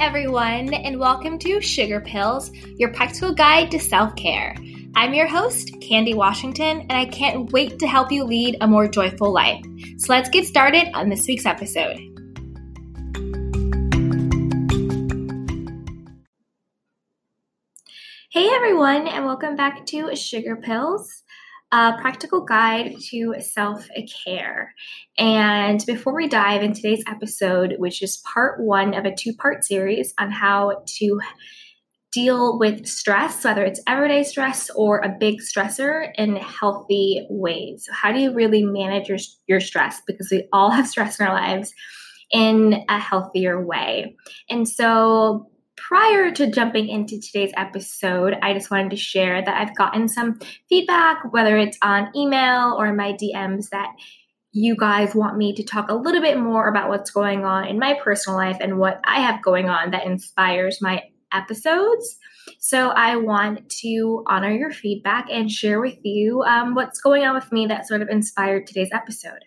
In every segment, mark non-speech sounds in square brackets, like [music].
everyone, and welcome to Sugar Pills, your practical guide to self care. I'm your host, Candy Washington, and I can't wait to help you lead a more joyful life. So let's get started on this week's episode. Hey everyone, and welcome back to Sugar Pills a practical guide to self care. And before we dive in today's episode, which is part one of a two part series on how to deal with stress, whether it's everyday stress or a big stressor, in healthy ways. So, how do you really manage your, your stress? Because we all have [laughs] stress in our lives in a healthier way. And so, prior to jumping into today's episode, I just wanted to share that I've gotten some feedback, whether it's on email or my DMs, that you guys want me to talk a little bit more about what's going on in my personal life and what I have going on that inspires my episodes. So I want to honor your feedback and share with you um, what's going on with me that sort of inspired today's episode.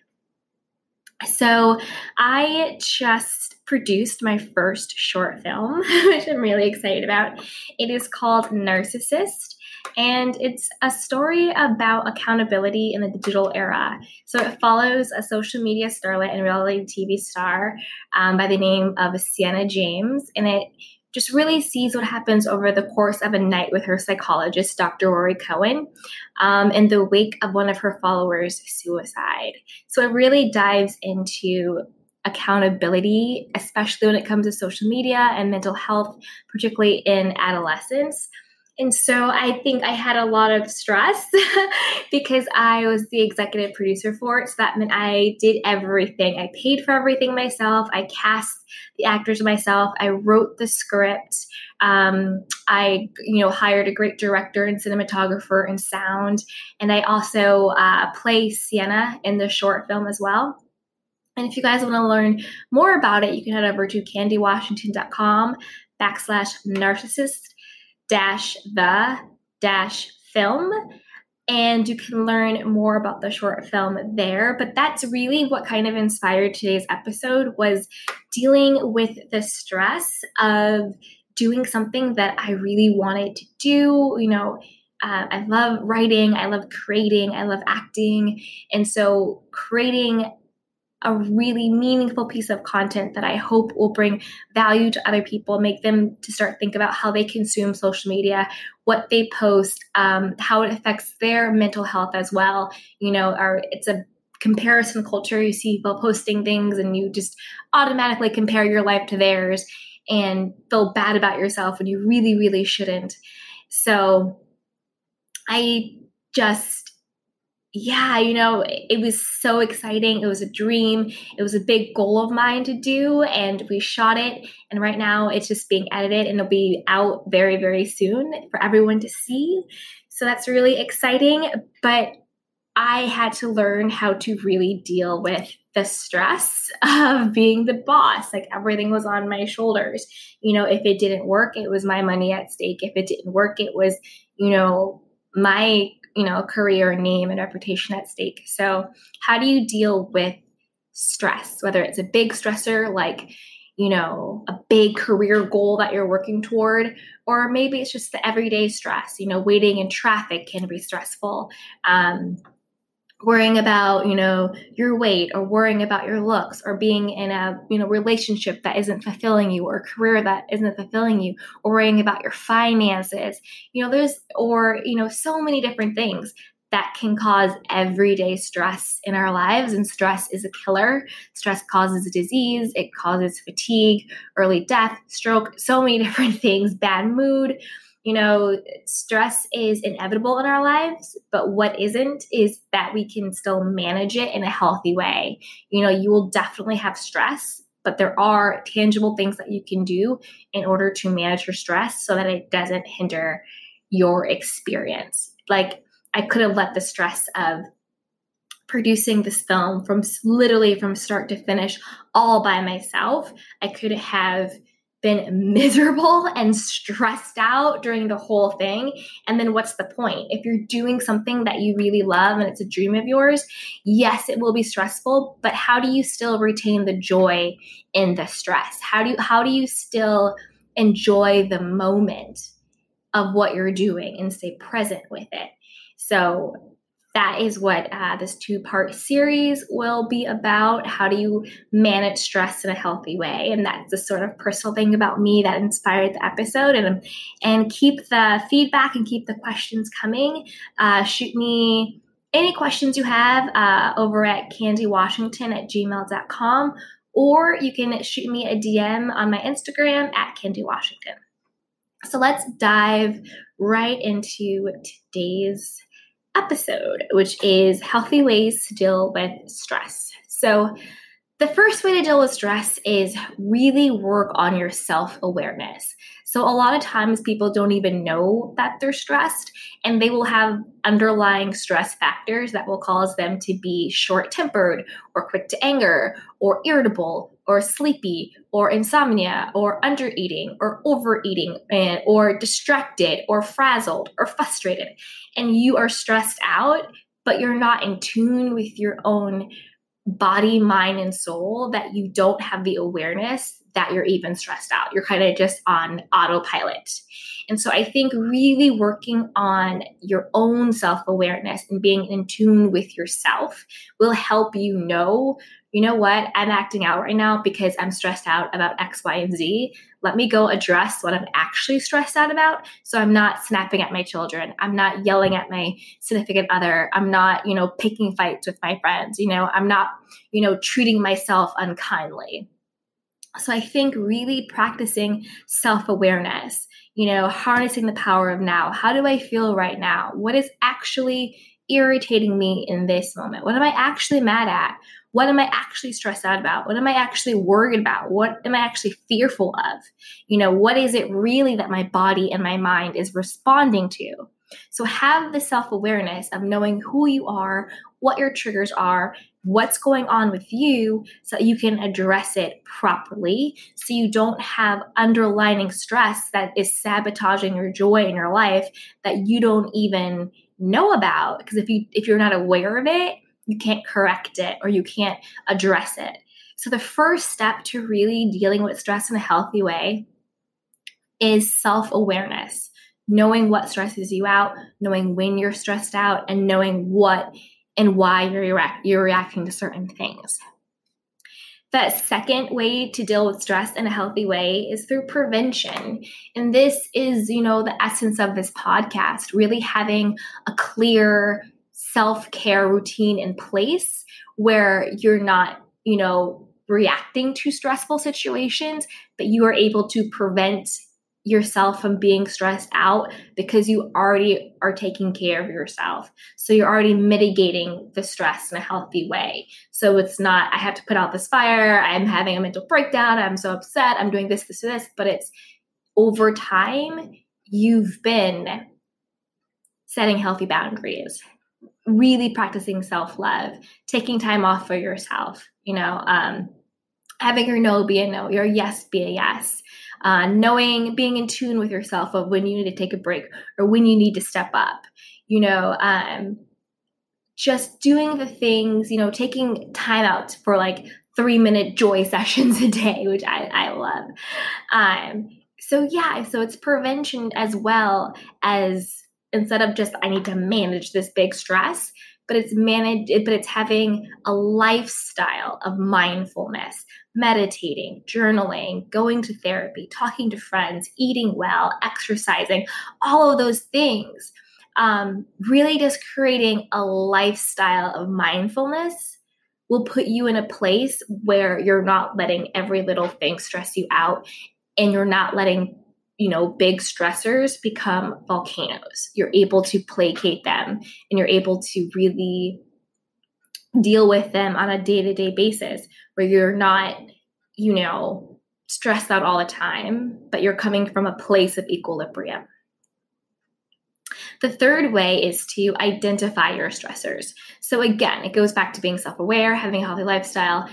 So I just produced my first short film, [laughs] which I'm really excited about. It is called Narcissist, and it's a story about accountability in the digital era. So it follows a social media starlet and reality TV star um, by the name of Sienna James, and it just really sees what happens over the course of a night with her psychologist, Dr. Rory Cohen, um, in the wake of one of her followers' suicide. So it really dives into accountability, especially when it comes to social media and mental health, particularly in adolescence. And so I think I had a lot of stress [laughs] because I was the executive producer for it. So that meant I did everything. I paid for everything myself. I cast the actors myself. I wrote the script. Um, I, you know, hired a great director and cinematographer and sound. And I also uh, play Sienna in the short film as well. And if you guys want to learn more about it, you can head over to candywashington.com backslash narcissist dash the dash film. And you can learn more about the short film there. But that's really what kind of inspired today's episode was dealing with the stress of doing something that i really wanted to do. You know uh, i love writing i love creating i love acting. And so creating a really meaningful piece of content that I hope will bring value to other people, make them to start think about how they consume social media, what they post, um, how it affects their mental health as well. You know, our, it's a comparison culture. You see people posting things and you just automatically compare your life to theirs and feel bad about yourself when you really, really shouldn't. So I just yeah, you know, it was so exciting. It was a dream. It was a big goal of mine to do. And we shot it. And right now it's just being edited and it'll be out very, very soon for everyone to see. So that's really exciting. But I had to learn how to really deal with the stress [laughs] of being the boss. Like everything was on my shoulders. You know, if it didn't work, it was my money at stake. If it didn't work, it was, you know, my you know, career, name, and reputation at stake. So, how do you deal with stress, whether it's a big stressor like, you know, a big career goal that you're working toward, or maybe it's just the everyday stress. You know, waiting in traffic can be stressful. Um, worrying about you know your weight or worrying about your looks or being in a you know relationship that isn't fulfilling you or a career that isn't fulfilling you or worrying about your finances. You know there's or you know so many different things that can cause everyday stress in our lives and stress is a killer. Stress causes disease it causes fatigue early death stroke so many [laughs] different things bad mood you know, stress is inevitable in our lives, but what isn't is that we can still manage it in a healthy way. You know, you will definitely have stress, but there are tangible things that you can do in order to manage your stress so that it doesn't hinder your experience. Like, I could have let the stress of producing this film from literally from start to finish all by myself. I could have been miserable [laughs] and stressed out during the whole thing. And then what's the point? If you're doing something that you really love and it's a dream of yours, yes, it will be stressful, but how do you still retain the joy in the stress? How do you how do you still enjoy the moment of what you're doing and stay present with it? So that is what uh, this two part series will be about. How do you manage stress in a healthy way? And that's the sort of personal thing about me that inspired the episode. And, and keep the feedback and keep the questions coming. Uh, shoot me any questions you have uh, over at candywashington at gmail.com, or you can shoot me a DM on my Instagram at candywashington. So let's dive right into today's episode, which is healthy ways to deal with stress. So, the first way to deal with stress is really work on your self awareness. So, a lot of times people don't even know that they're stressed, and they will have underlying stress factors that will cause them to be short tempered, or quick to anger, or irritable, or sleepy, or insomnia, or undereating, or overeating, and, or distracted, or frazzled, or frustrated. And you are stressed out, but you're not in tune with your own body, mind, and soul that you don't have the awareness that you're even stressed out. You're kind of just on autopilot. And so I think really working on your own self awareness and being in tune with yourself will help you know, you know what, I'm acting out right now because I'm stressed out about X, Y, and Z. Let me go address what I'm actually stressed out about. So I'm not snapping at my children. I'm not yelling at my significant other. I'm not, you know, picking fights with my friends. You know, I'm not, you know, treating myself unkindly. So I think really practicing self awareness, you know, harnessing the power of now. How do I feel right now? What is actually irritating me in this moment? What am I actually mad at? What am I actually stressed out about? What am I actually worried about? What am I actually fearful of? You know, what is it really that my body and my mind is responding to? So have the self awareness of knowing who you are, what your triggers are, what's going on with you so you can address it properly so you don't have underlining stress that is sabotaging your joy in your life that you don't even know about. Because if you if you're not aware of it you can't correct it or you can't address it. So the first step to really dealing with stress in a healthy way is self-awareness. Knowing what stresses you out knowing when you're stressed out and knowing what and why you're, you're reacting to certain things. The second way to deal with stress in a healthy way is through prevention. And this is, you know, the essence of this podcast, really having a clear self care routine in place where you're not, you know, reacting to stressful situations, but you are able to prevent yourself from being stressed out because you already are taking care of yourself. So you're already mitigating the stress in a healthy way. So it's not, I have to put out this fire, I'm having a mental breakdown, I'm so upset, I'm doing this, this, this, but it's over time, you've been setting healthy boundaries, really practicing self love, taking time off for yourself, you know, um, having your no be a no, your yes be a yes uh, knowing, being in tune with yourself of when you need to take a break or when you need to step up, you know, um, just doing the things, you know, taking time out for like three minute joy [laughs] sessions a day, which I, I love. Um, so yeah, so it's prevention as well as instead of just I need to manage this big stress, but it's managed, but it's having a lifestyle of mindfulness, meditating, journaling, going to therapy, talking to friends, eating well, exercising, all of those things. Um, really just creating a lifestyle of mindfulness will put you in a place where you're not letting every little thing stress you out and you're not letting you know big stressors become volcanoes you're able to placate them and you're able to really deal with them on a day-to-day basis where you're not, you know, stressed out all the time, but you're coming from a place of equilibrium. The third way is to identify your stressors. So, again, it goes back to being self aware, having a healthy lifestyle.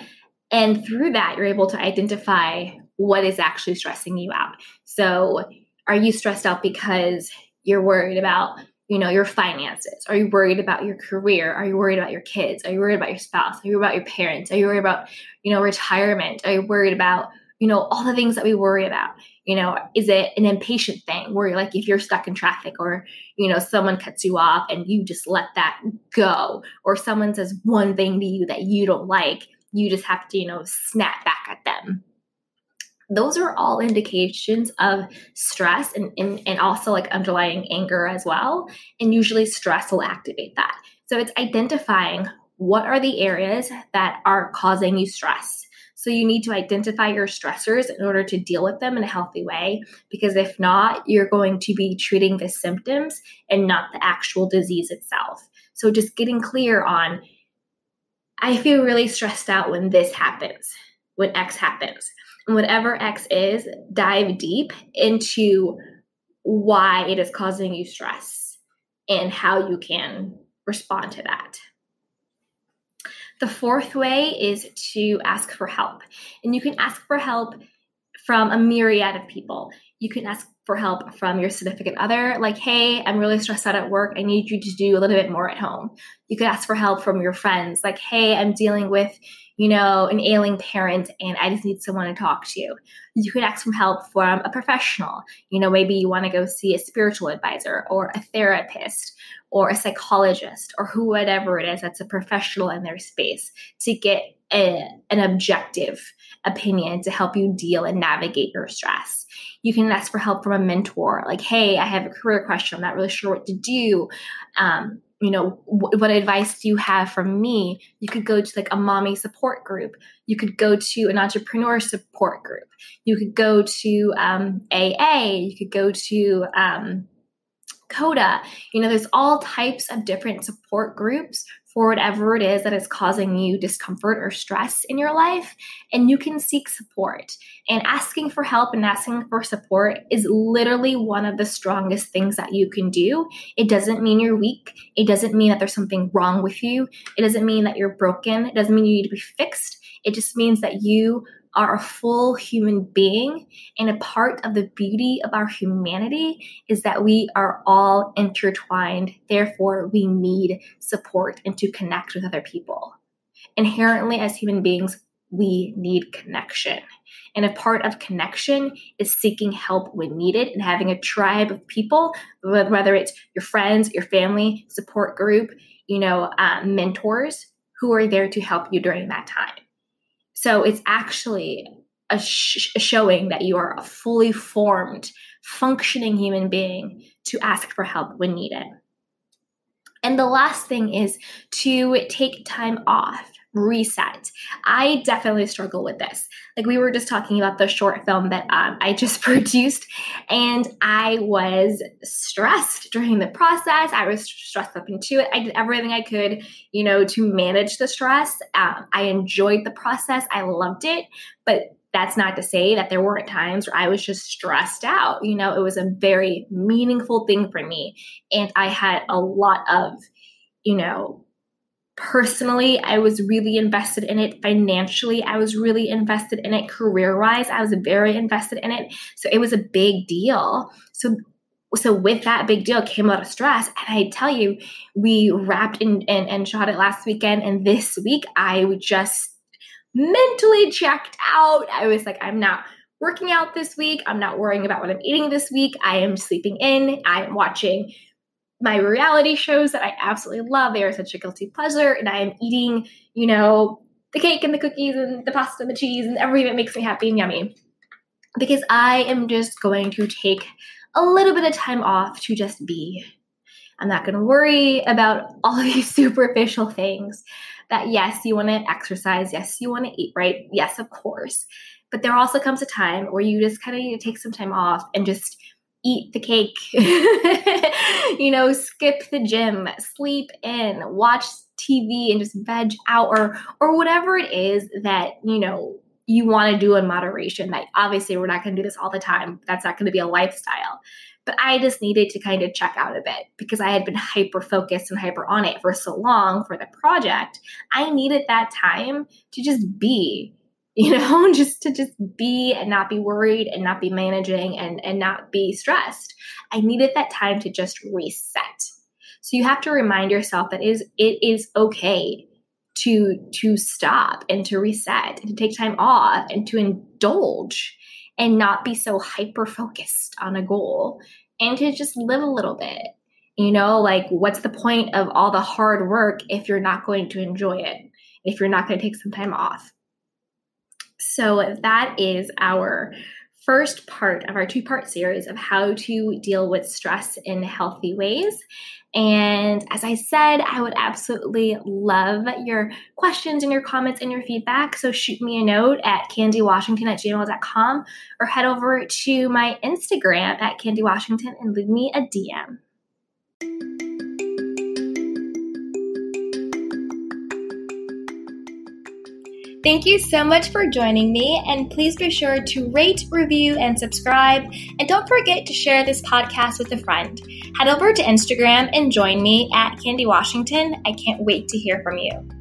And through that, you're able to identify what is actually stressing you out. So, are you stressed out because you're worried about you know your finances? Are you worried about your career? Are you worried about your kids? Are you worried about your spouse? Are you worried about your parents? Are you worried about you know retirement? Are you worried about you know all the things that we worry about? You know is it an impatient thing where like if you're stuck in traffic or you know someone cuts you off and you just let that go or someone says one thing to you that you don't like you just have to you know snap back at them those are all indications of stress and, and, and also like underlying anger as well. And usually stress will activate that. So it's identifying what are the areas that are causing you stress. So you need to identify your stressors in order to deal with them in a healthy way. Because if not, you're going to be treating the symptoms and not the actual disease itself. So just getting clear on, I feel really stressed out when this happens, when X happens whatever X is, dive deep into why it is causing you stress and how you can respond to that. The fourth way is to ask for help. And you can ask for help from a myriad of people. You can ask for help from your significant other, like, hey, I'm really stressed out at work. I need you to do a little bit more at home. You could ask for help from your friends, like, hey, I'm dealing with, you know, an ailing parent and I just need someone to talk to. You could ask for help from a professional. You know, maybe you want to go see a spiritual advisor or a therapist or a psychologist or who whatever it is that's a professional in their space to get a, an objective opinion to help you deal and navigate your stress. You can ask for help from a mentor, like, hey, I have a career question. I'm not really sure what to do. Um, you know what advice do you have from me you could go to like a mommy support group you could go to an entrepreneur support group you could go to um, aa you could go to um, coda you know there's all types of different support groups for whatever it is that is causing you discomfort or stress in your life, and you can seek support. And asking for help and asking for support is literally one of the strongest things that you can do. It doesn't mean you're weak, it doesn't mean that there's something wrong with you, it doesn't mean that you're broken, it doesn't mean you need to be fixed. It just means that you are a full human being. And a part of the beauty of our humanity is that we are all intertwined. Therefore, we need support and to connect with other people. Inherently, as human beings, we need connection. And a part of connection is seeking help when needed and having a tribe of people, whether it's your friends, your family, support group, you know, uh, mentors who are there to help you during that time. So it's actually a, sh- showing that you are a fully formed, functioning human being to ask for help when needed. And the last thing is to take time off reset. I definitely struggle with this. Like we were just talking about the short film that um, I just [laughs] produced, and I was stressed during the process. I was stressed up into it. I did everything I could, you know, to manage the stress. Um, I enjoyed the process. I loved it, but that's not to say that there weren't times where I was just stressed out. You know, it was a very meaningful thing for me, and I had a lot of, you know, personally i was really invested in it financially. I was really invested in it career wise i was very invested in it. So it was a big deal. So so with that big deal came a lot of stress. And i tell you we wrapped and, and, and shot it last weekend. And this week i just mentally checked out. I was like i'm not working out this week. I'm not worrying about what i'm eating this week. I am sleeping in. I am watching my reality shows that I absolutely love. They are such a guilty pleasure, and I am eating, you know, the cake and the cookies and the pasta and the cheese and everything that makes me happy and yummy. Because I am just going to take a little bit of time off to just be. I'm not going to worry about [laughs] all these superficial things. That yes, you want to exercise. Yes, you want to eat right. Yes, of course. But there also comes a time where you just kind of need to take some time off and just eat the cake, [laughs] you know, skip the gym, sleep in, watch TV and just veg out or or whatever it is that, you know, you want to do in moderation. Like obviously we're not going to do this all the time. That's not going to be a lifestyle. But I just needed to kind of check out a bit because I had been hyper focused and hyper on it for so long for the project. I needed that time to just be you know, [laughs] just to just be and not be worried and not be managing and, and not be stressed. I needed that time to just reset. So you have to remind yourself that is it is okay to to stop and to reset and to take time off and to indulge and not be so hyper focused on a goal and to just live a little bit. You know, like what's the point of all the hard work if you're not going to enjoy it? If you're not going to take some time off? So that is our first part of our two part series of how to deal with stress in healthy ways. And as I said, I would absolutely love your questions and your comments and your feedback. So shoot me a note at candywashington at gmail.com or head over to my Instagram at candywashington and leave me a DM. Thank you so much for joining me, and please be sure to rate, review, and subscribe. And don't forget to share this podcast with a friend. Head over to Instagram and join me at Candy Washington. I can't wait to hear from you.